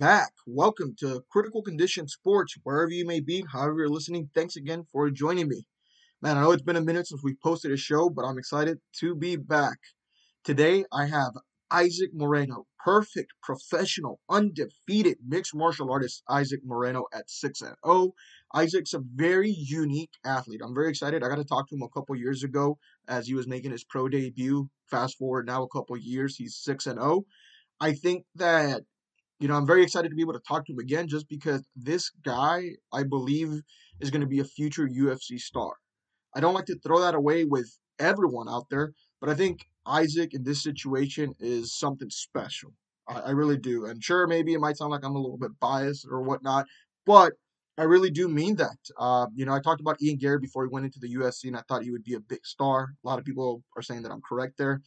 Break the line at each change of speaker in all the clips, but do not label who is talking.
back. Welcome to Critical Condition Sports, wherever you may be, however you're listening. Thanks again for joining me. Man, I know it's been a minute since we posted a show, but I'm excited to be back. Today, I have Isaac Moreno, perfect, professional, undefeated mixed martial artist Isaac Moreno at 6 and 0. Isaac's a very unique athlete. I'm very excited. I got to talk to him a couple years ago as he was making his pro debut. Fast forward now a couple years, he's 6 and 0. I think that you know, I'm very excited to be able to talk to him again just because this guy, I believe, is going to be a future UFC star. I don't like to throw that away with everyone out there, but I think Isaac in this situation is something special. I, I really do. And sure, maybe it might sound like I'm a little bit biased or whatnot, but I really do mean that. Uh, you know, I talked about Ian Garry before he went into the UFC, and I thought he would be a big star. A lot of people are saying that I'm correct there.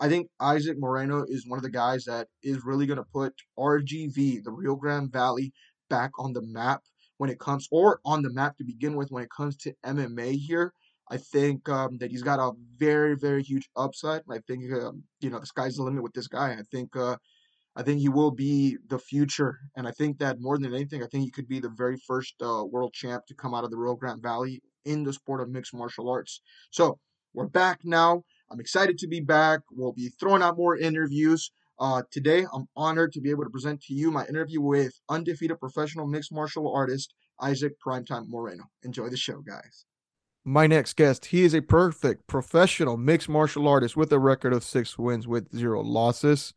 I think Isaac Moreno is one of the guys that is really going to put RGV, the Rio Grande Valley, back on the map when it comes, or on the map to begin with, when it comes to MMA here. I think um, that he's got a very, very huge upside. I think um, you know the sky's the limit with this guy. I think uh, I think he will be the future, and I think that more than anything, I think he could be the very first uh, world champ to come out of the Rio Grande Valley in the sport of mixed martial arts. So we're back now. I'm excited to be back. We'll be throwing out more interviews. Uh, today, I'm honored to be able to present to you my interview with undefeated professional mixed martial artist Isaac Primetime Moreno. Enjoy the show, guys.
My next guest, he is a perfect professional mixed martial artist with a record of six wins with zero losses.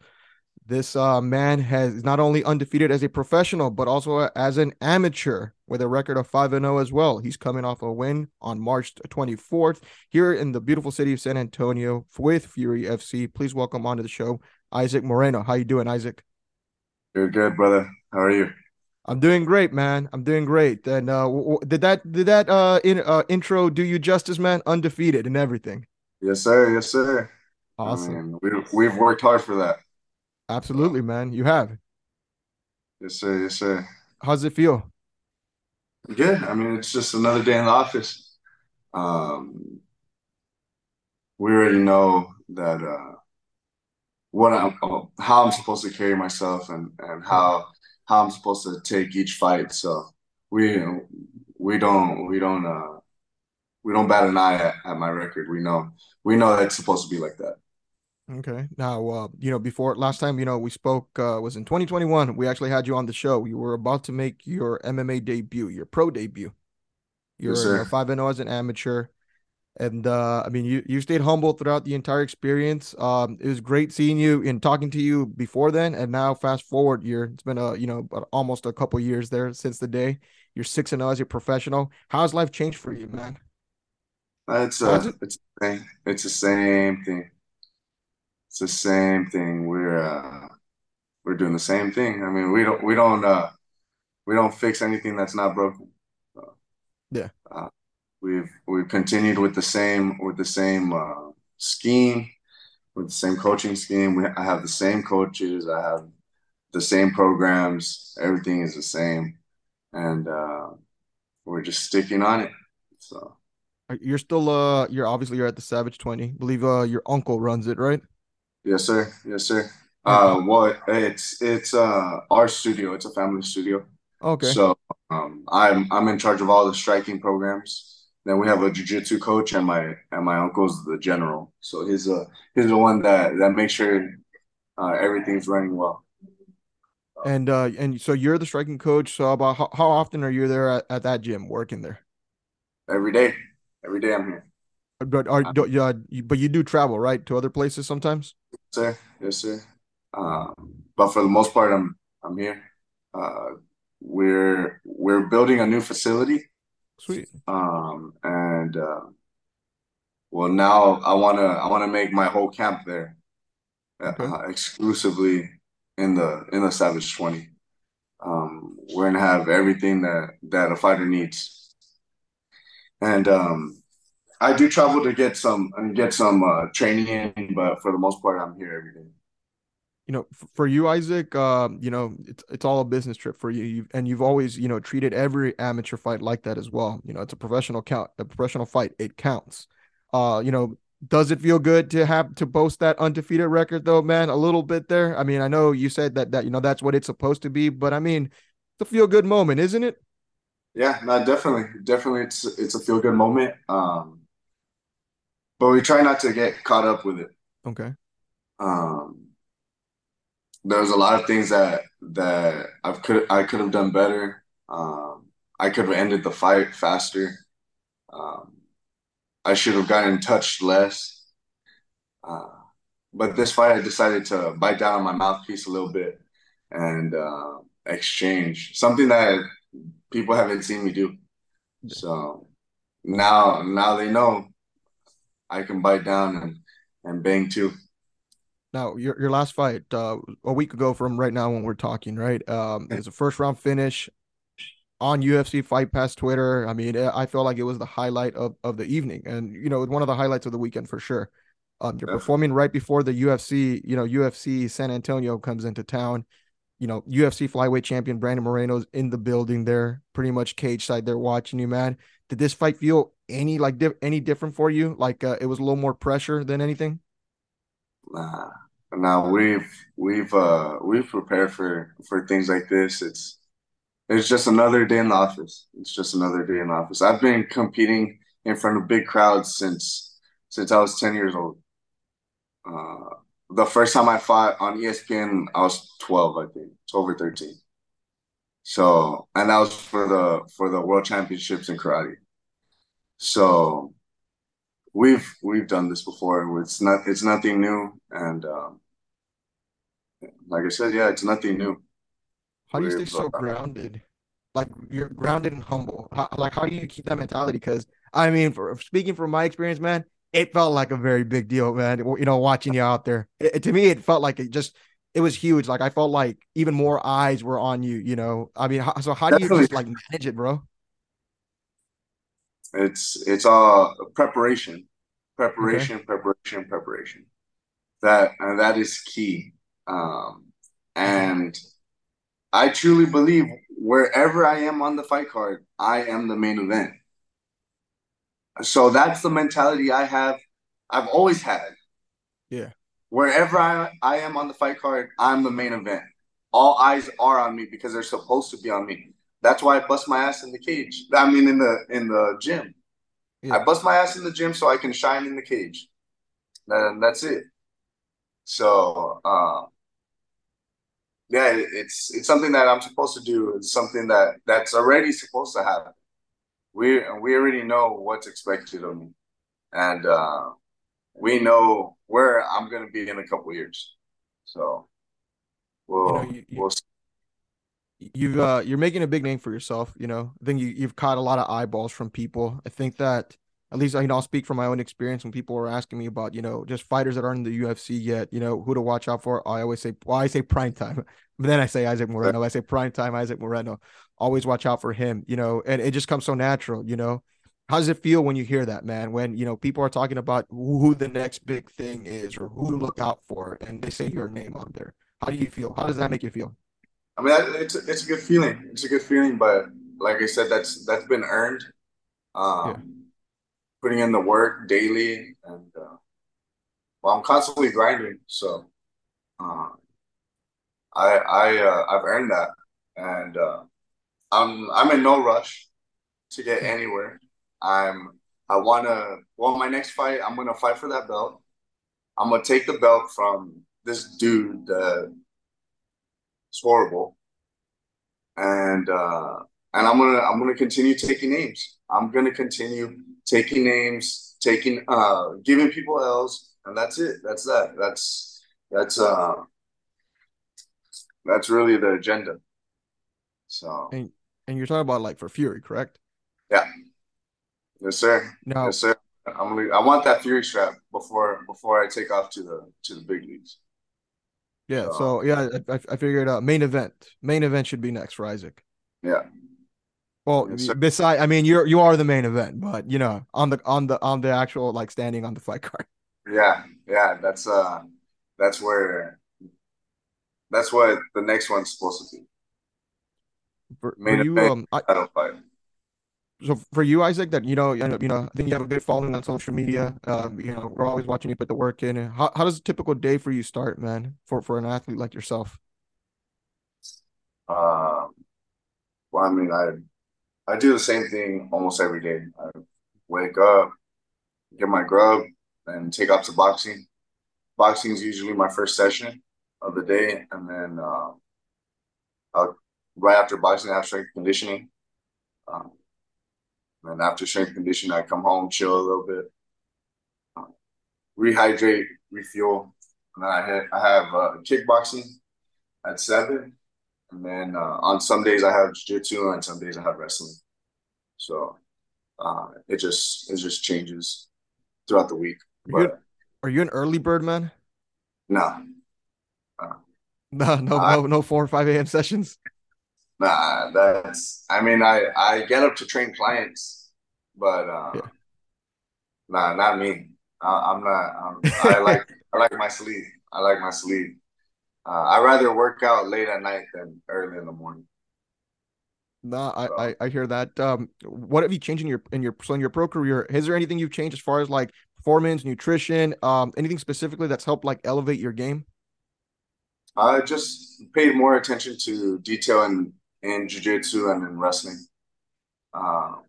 This uh, man has not only undefeated as a professional, but also as an amateur with a record of 5 0 as well. He's coming off a win on March 24th here in the beautiful city of San Antonio with Fury FC. Please welcome onto the show Isaac Moreno. How you doing, Isaac?
You're good, brother. How are you?
I'm doing great, man. I'm doing great. And uh, w- did that did that uh, in, uh, intro do you justice, man? Undefeated and everything.
Yes, sir. Yes, sir.
Awesome. I mean,
we, we've worked hard for that.
Absolutely, man. You have.
Yes, sir. Yes, sir.
How's it feel?
Good. I mean, it's just another day in the office. Um, we already know that uh, what I'm, how I'm supposed to carry myself, and and how how I'm supposed to take each fight. So we we don't we don't uh, we don't bat an eye at, at my record. We know we know that's supposed to be like that.
Okay. Now, uh, you know, before last time, you know, we spoke uh, was in 2021. We actually had you on the show. You were about to make your MMA debut, your pro debut. You're yes, five and zero as an amateur, and uh, I mean, you you stayed humble throughout the entire experience. Um, it was great seeing you and talking to you before then, and now fast forward, you're it's been a you know almost a couple years there since the day you're six and zero as a professional. How's life changed for you, man?
It's uh, it? it's the same. It's the same thing it's the same thing. We're uh, we're doing the same thing. I mean, we don't we don't uh, we don't fix anything that's not broken.
Uh, yeah.
Uh, we've we've continued with the same with the same uh, scheme, with the same coaching scheme. We, I have the same coaches. I have the same programs. Everything is the same, and uh, we're just sticking on it. So
you're still uh you're obviously you're at the Savage 20. I believe uh your uncle runs it, right?
Yes, sir. Yes, sir. Uh, well, it's it's uh our studio. It's a family studio.
Okay.
So um, I'm I'm in charge of all the striking programs. Then we have a jujitsu coach, and my and my uncle's the general. So he's uh he's the one that that makes sure uh, everything's running well.
And uh and so you're the striking coach. So about how, how often are you there at, at that gym working there?
Every day. Every day I'm here.
But are uh, yeah, but you do travel right to other places sometimes.
Yes, sir. Yes, sir. Um, but for the most part, I'm I'm here. Uh, we're we're building a new facility.
Sweet.
Um, and uh, well, now I wanna I wanna make my whole camp there, uh, okay. uh, exclusively in the in the Savage Twenty. Um, we're gonna have everything that that a fighter needs, and um, I do travel to get some and get some uh, training in, but for the most part, I'm here every day.
You know, for you, Isaac, um, you know, it's it's all a business trip for you, you've, and you've always, you know, treated every amateur fight like that as well. You know, it's a professional count, a professional fight, it counts. Uh, you know, does it feel good to have to boast that undefeated record though, man? A little bit there. I mean, I know you said that that you know that's what it's supposed to be, but I mean, it's a feel good moment, isn't it?
Yeah, no, definitely, definitely, it's it's a feel good moment. Um, but we try not to get caught up with it.
Okay.
Um, there's a lot of things that that I could I could have done better. Um, I could have ended the fight faster. Um, I should have gotten touched less. Uh, but this fight, I decided to bite down on my mouthpiece a little bit and uh, exchange something that people haven't seen me do. So now, now they know I can bite down and and bang too.
Now, your your last fight uh, a week ago from right now when we're talking, right? Um, it's a first round finish on UFC Fight Pass Twitter. I mean, I felt like it was the highlight of, of the evening, and you know, one of the highlights of the weekend for sure. Um, you're performing right before the UFC. You know, UFC San Antonio comes into town. You know, UFC flyweight champion Brandon Moreno's in the building there, pretty much cage side there watching you, man. Did this fight feel any like di- any different for you? Like uh, it was a little more pressure than anything?
Nah, now we've we've uh we've prepared for for things like this. It's it's just another day in the office. It's just another day in the office. I've been competing in front of big crowds since since I was 10 years old. Uh, the first time I fought on ESPN, I was 12, I think, 12 or 13. So, and that was for the for the world championships in karate. So, we've we've done this before. It's not it's nothing new, and um, like I said, yeah, it's nothing new.
How do you stay so grounded? Like you're grounded and humble. How, like how do you keep that mentality? Because I mean, for speaking from my experience, man, it felt like a very big deal, man. You know, watching you out there, it, to me, it felt like it just it was huge. Like I felt like even more eyes were on you. You know, I mean, how, so how do you just like manage it, bro?
It's it's all preparation, preparation, okay. preparation, preparation. That and that is key. Um, and I truly believe wherever I am on the fight card, I am the main event. So that's the mentality I have. I've always had.
Yeah.
Wherever I, I am on the fight card, I'm the main event. All eyes are on me because they're supposed to be on me. That's why I bust my ass in the cage. I mean, in the in the gym. Yeah. I bust my ass in the gym so I can shine in the cage. And that's it. So, uh, yeah, it's it's something that I'm supposed to do. It's something that that's already supposed to happen. We we already know what's expected of me, and uh, we know where I'm going to be in a couple years. So we'll you know, you, we'll.
You've uh, you're making a big name for yourself. You know, I think you you've caught a lot of eyeballs from people. I think that at least you know I'll speak from my own experience when people are asking me about you know just fighters that aren't in the UFC yet, you know who to watch out for. I always say, well, I say prime time, but then I say Isaac Moreno. I say prime time Isaac Moreno. Always watch out for him, you know, and it just comes so natural, you know. How does it feel when you hear that, man? When you know people are talking about who the next big thing is or who to look out for, and they say your name on there. How do you feel? How does that make you feel?
I mean, it's it's a good feeling. It's a good feeling, but like I said, that's that's been earned. Um, yeah putting in the work daily, and uh, well, I'm constantly grinding. So uh, I I uh, I've earned that, and uh, I'm I'm in no rush to get anywhere. I'm I want to. Well, my next fight, I'm gonna fight for that belt. I'm gonna take the belt from this dude that it's horrible, and uh, and I'm gonna I'm gonna continue taking names. I'm gonna continue taking names, taking uh giving people L's, and that's it. That's that. That's that's uh that's really the agenda. So
and and you're talking about like for Fury, correct?
Yeah. Yes, sir. No. Yes, sir. I'm gonna, I want that Fury strap before before I take off to the to the big leagues.
Yeah. So, so yeah, I, I figured out main event. Main event should be next for Isaac.
Yeah.
Well, yes, beside, I mean, you're you are the main event, but you know, on the on the on the actual like standing on the fight card.
Yeah, yeah, that's uh, that's where, that's what the next one's supposed to be.
For, main you, um, I, fight. so for you, Isaac, that you know, you know, I think you have a good following on social media. Um, you know, we're always watching you put the work in. How how does a typical day for you start, man? For for an athlete like yourself.
Um, well, I mean, I I do the same thing almost every day. I wake up, get my grub, and take off to boxing. Boxing is usually my first session of the day, and then uh, I'll, right after boxing, I have strength conditioning. Um, and after strength conditioning, I come home, chill a little bit, uh, rehydrate, refuel, and then I have, I have uh, kickboxing at seven, and then uh, on some days I have jiu-jitsu, and some days I have wrestling. So uh, it just it just changes throughout the week.
Are you, are you an early bird man?
No.
No, no, I, no, no four or five a.m. sessions.
Nah, that's. I mean, I I get up to train clients, but uh, yeah. nah, not me. I, am not. I'm, I like I like my sleep. I like my sleep. Uh, I rather work out late at night than early in the morning.
No, I, I, I hear that. Um, what have you changed in your in your so in your pro career? Is there anything you've changed as far as like performance, nutrition, um, anything specifically that's helped like elevate your game?
I just paid more attention to detail in in jiu-jitsu and in wrestling. Um,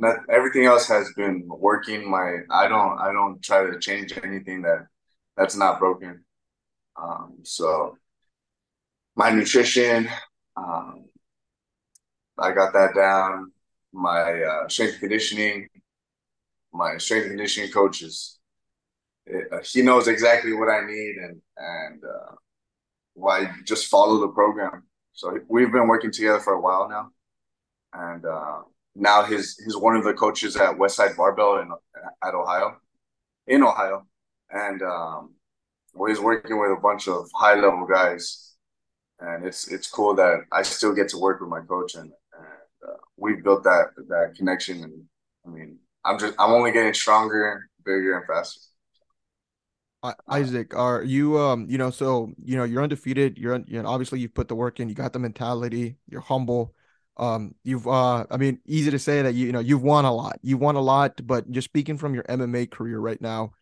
that everything else has been working. My I don't I don't try to change anything that that's not broken. Um, so my nutrition, um, I got that down. My uh, strength conditioning, my strength conditioning coaches. It, uh, he knows exactly what I need and and uh, why just follow the program. So we've been working together for a while now, and uh, now he's he's one of the coaches at Westside Barbell in at Ohio, in Ohio, and um, he's working with a bunch of high level guys, and it's it's cool that I still get to work with my coach and, and uh, we've built that that connection. And I mean, I'm just I'm only getting stronger, bigger, and faster.
Isaac, are you um you know so you know you're undefeated. You're you know obviously you've put the work in. You got the mentality. You're humble. Um, you've uh I mean easy to say that you you know you've won a lot. You won a lot, but just speaking from your MMA career right now,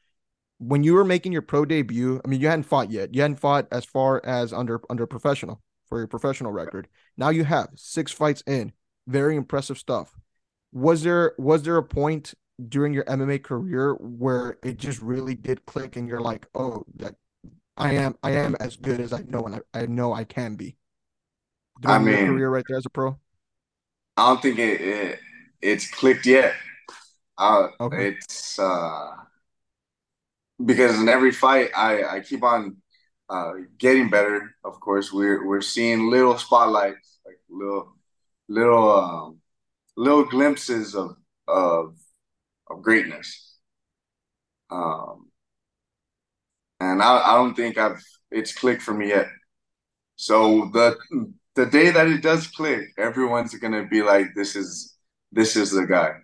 when you were making your pro debut, I mean you hadn't fought yet. You hadn't fought as far as under under professional for your professional record. Now you have six fights in. Very impressive stuff. Was there was there a point during your MMA career where it just really did click and you're like, oh, that I am I am as good as I know and I, I know I can be.
During I mean,
career right there as a pro.
I don't think it, it it's clicked yet. Uh, okay. It's uh, because in every fight I I keep on uh, getting better. Of course, we're we're seeing little spotlights, like little little um, little glimpses of of of greatness. Um, and I, I don't think I've it's clicked for me yet. So the the day that it does click, everyone's gonna be like, "This is this is the guy.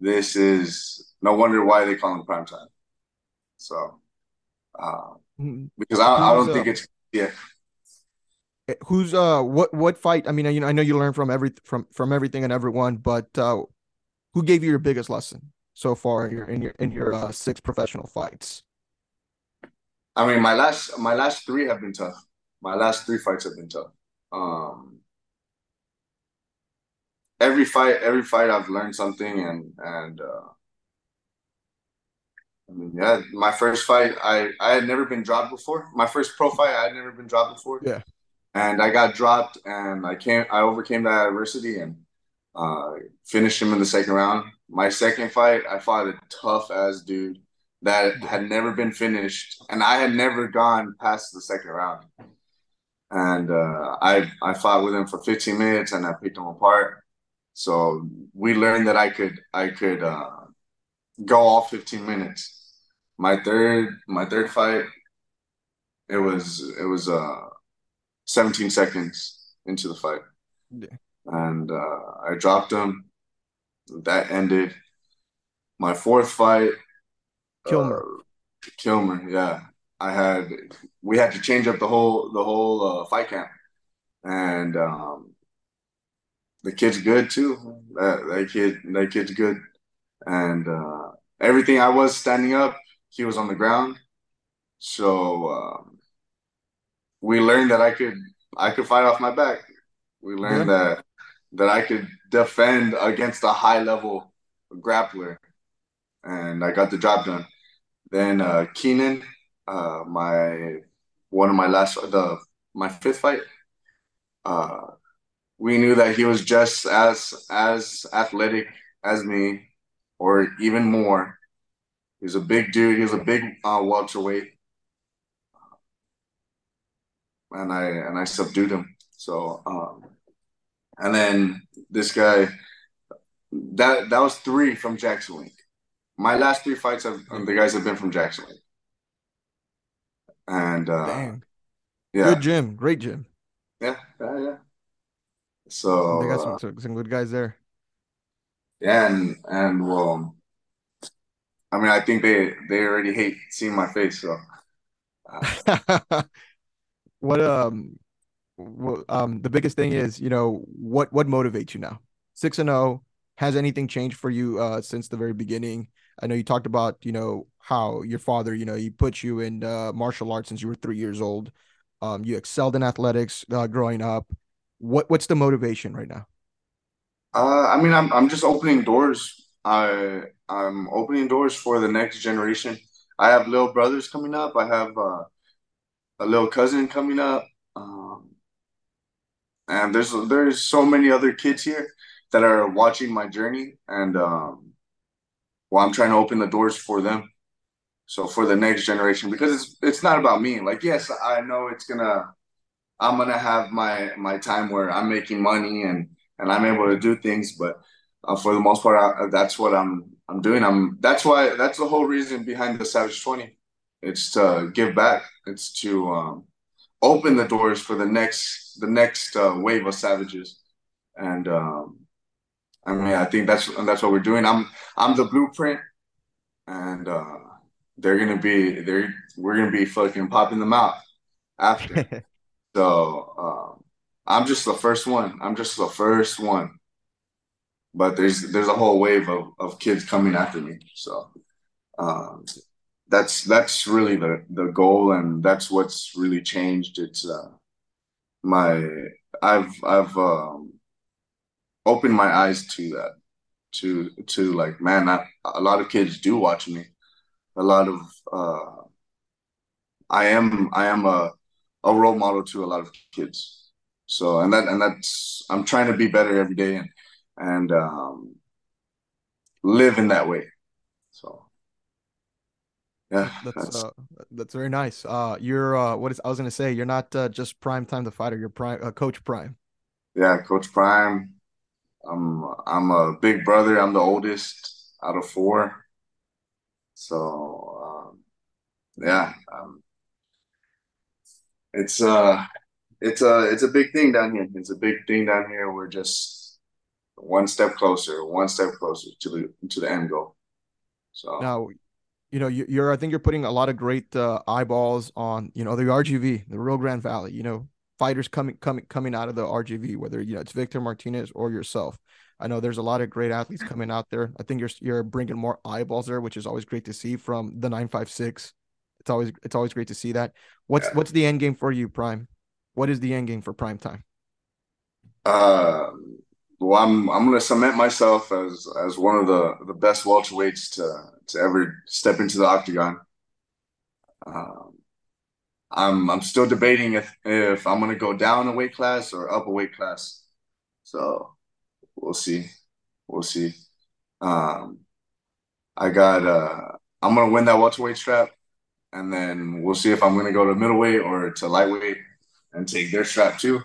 This is no wonder why they call him prime time." So, uh, because I, I don't think uh, it's yeah.
Eh, who's uh what what fight? I mean, you know, I know you learn from every from from everything and everyone, but uh who gave you your biggest lesson so far in your in your in your uh, six professional fights?
I mean, my last my last three have been tough. My last three fights have been tough. Um, every fight, every fight, I've learned something, and and uh, I mean, yeah, my first fight, I I had never been dropped before. My first pro fight, I had never been dropped before.
Yeah,
and I got dropped, and I came, I overcame that adversity, and uh, finished him in the second round. My second fight, I fought a tough ass dude that had never been finished, and I had never gone past the second round. And uh, I I fought with him for 15 minutes, and I picked him apart. So we learned that I could I could uh, go all 15 minutes. My third my third fight, it was it was uh 17 seconds into the fight. Yeah and uh, I dropped him. That ended my fourth fight.
Kilmer.
Uh, Kilmer, yeah. I had we had to change up the whole the whole uh, fight camp, and um, the kid's good too. That that kid that kid's good, and uh, everything I was standing up, he was on the ground. So um, we learned that I could I could fight off my back. We learned yeah. that that I could defend against a high level grappler, and I got the job done. Then uh, Keenan, uh, my one of my last the my fifth fight, uh, we knew that he was just as as athletic as me, or even more. He's a big dude. He was a big uh, welterweight, and I and I subdued him. So, um, and then this guy, that that was three from Jackson Wink. My last three fights, have, the guys have been from Jackson Wink. And uh, Dang.
yeah, good gym, great gym.
Yeah, yeah, yeah. So
they got some, uh, some good guys there.
Yeah, and and well, I mean, I think they they already hate seeing my face. So,
uh, what um, um, the biggest thing is, you know, what what motivates you now? Six and zero. Oh, has anything changed for you uh since the very beginning? I know you talked about, you know, how your father, you know, he put you in uh, martial arts since you were three years old. Um, you excelled in athletics uh, growing up. What what's the motivation right now?
Uh, I mean, I'm I'm just opening doors. I I'm opening doors for the next generation. I have little brothers coming up. I have uh, a little cousin coming up, um, and there's there's so many other kids here that are watching my journey, and um, well, I'm trying to open the doors for them. So for the next generation, because it's it's not about me. Like, yes, I know it's gonna I'm gonna have my my time where I'm making money and and I'm able to do things. But uh, for the most part, I, that's what I'm I'm doing. I'm that's why that's the whole reason behind the Savage Twenty. It's to give back. It's to um, open the doors for the next the next uh, wave of savages. And um, I mean, I think that's that's what we're doing. I'm I'm the blueprint, and uh, they're gonna be they're we're gonna be fucking popping them out after. So um, I'm just the first one. I'm just the first one. But there's there's a whole wave of, of kids coming after me. So um, that's that's really the the goal, and that's what's really changed. It's uh, my I've I've um, opened my eyes to that, to to like man, I, a lot of kids do watch me. A lot of uh, I am I am a a role model to a lot of kids. So and that and that's I'm trying to be better every day and and um, live in that way. So yeah,
that's that's, uh, that's very nice. Uh, you're uh, what is I was gonna say? You're not uh, just prime time the fighter. You're prime uh, coach prime.
Yeah, coach prime. I'm I'm a big brother. I'm the oldest out of four. So um, yeah, um, it's uh it's a it's a big thing down here. It's a big thing down here. We're just one step closer, one step closer to the to the end goal. So
now, you know, you're I think you're putting a lot of great uh, eyeballs on you know the RGV, the Rio Grande Valley. You know, fighters coming coming coming out of the RGV, whether you know it's Victor Martinez or yourself. I know there's a lot of great athletes coming out there. I think you're you're bringing more eyeballs there, which is always great to see from the 956 it's always it's always great to see that. What's yeah. what's the end game for you, Prime? What is the end game for Prime Time?
Uh, well, I'm I'm gonna cement myself as as one of the the best welterweights to to ever step into the octagon. Um, I'm I'm still debating if if I'm gonna go down a weight class or up a weight class. So we'll see. We'll see. Um, I got uh I'm gonna win that welterweight strap and then we'll see if I'm going to go to middleweight or to lightweight and take their strap too. And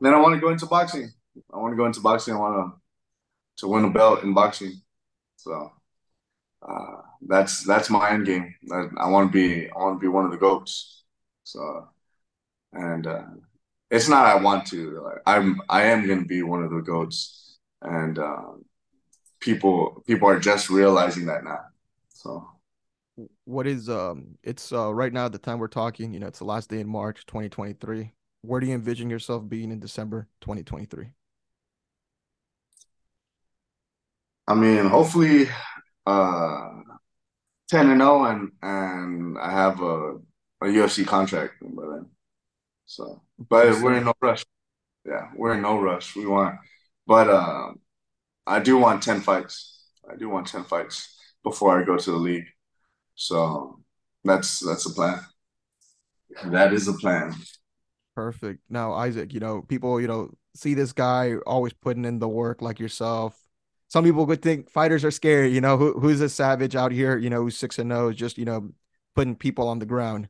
then I want to go into boxing. I want to go into boxing. I want to to win a belt in boxing. So uh, that's that's my end game. I, I want to be I want to be one of the goats. So and uh, it's not I want to. I'm I am going to be one of the goats, and uh, people people are just realizing that now. So
what is um it's uh right now the time we're talking you know it's the last day in march 2023 where do you envision yourself being in december 2023
I mean, hopefully, uh, ten and zero, and and I have a a UFC contract by then. So, but we're in no rush. Yeah, we're in no rush. We want, but um, I do want ten fights. I do want ten fights before I go to the league. So that's that's the plan. That is the plan.
Perfect. Now, Isaac, you know, people, you know, see this guy always putting in the work like yourself. Some people would think fighters are scary. You know, who, who's a savage out here? You know, who's six and nose, just you know, putting people on the ground.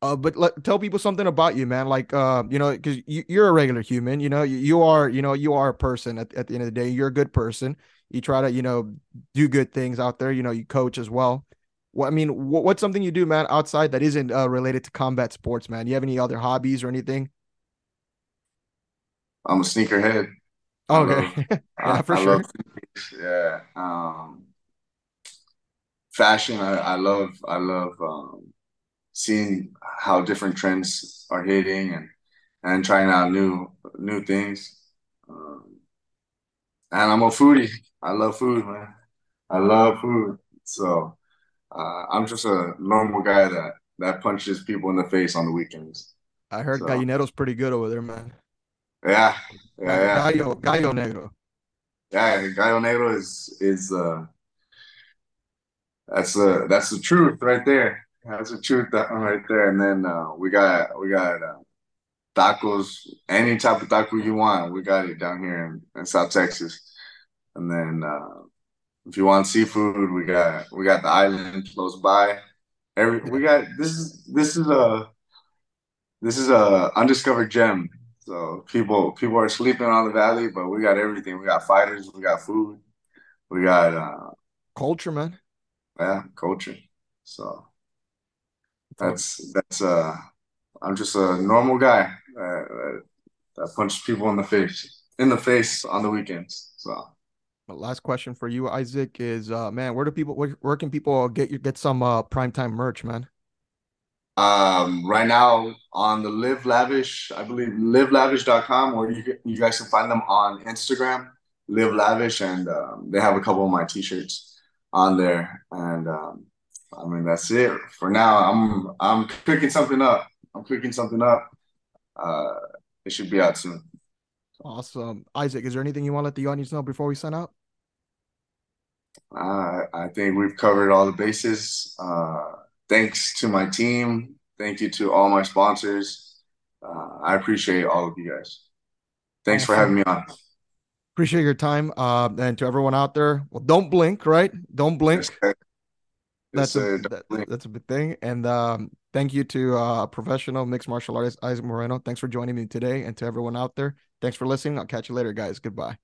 Uh, but let, tell people something about you, man. Like, uh, you know, because you, you're a regular human. You know, you, you are, you know, you are a person. At, at the end of the day, you're a good person. You try to, you know, do good things out there. You know, you coach as well. Well, I mean, what, what's something you do, man, outside that isn't uh, related to combat sports, man? You have any other hobbies or anything?
I'm a sneakerhead.
Oh, okay. yeah, I, for I sure.
yeah. Um, fashion. I, I love. I love um, seeing how different trends are hitting and and trying out new new things. Um, and I'm a foodie. I love food, man. I love food. So uh, I'm just a normal guy that that punches people in the face on the weekends.
I heard so. Pretty good over there, man.
Yeah, yeah, yeah.
Gallo, Gallo Negro.
Yeah, Gallo Negro is is uh that's the that's the truth right there. That's the truth that right there. And then uh, we got we got uh, tacos, any type of taco you want, we got it down here in, in South Texas. And then uh, if you want seafood, we got we got the island close by. Every we got this is this is a this is a undiscovered gem. So people people are sleeping on the valley, but we got everything. We got fighters, we got food, we got uh,
culture, man.
Yeah, culture. So that's that's uh I'm just a normal guy that, that punches people in the face in the face on the weekends. So
last question for you, Isaac, is uh man, where do people where, where can people get you get some uh primetime merch, man?
Um right now on the Live Lavish, I believe livelavish.com, or you you guys can find them on Instagram, Live Lavish, and um, they have a couple of my t-shirts on there. And um I mean that's it for now. I'm I'm cooking something up. I'm cooking something up. Uh it should be out soon.
Awesome. Isaac, is there anything you want to let the audience know before we sign out?
Uh, I think we've covered all the bases. Uh, thanks to my team. Thank you to all my sponsors. Uh, I appreciate all of you guys. Thanks for having me on.
Appreciate your time. Uh, and to everyone out there, well, don't blink, right? Don't blink. Yes, that's a that, that's a big thing. And um, thank you to uh, professional mixed martial artist Isaac Moreno. Thanks for joining me today, and to everyone out there, thanks for listening. I'll catch you later, guys. Goodbye.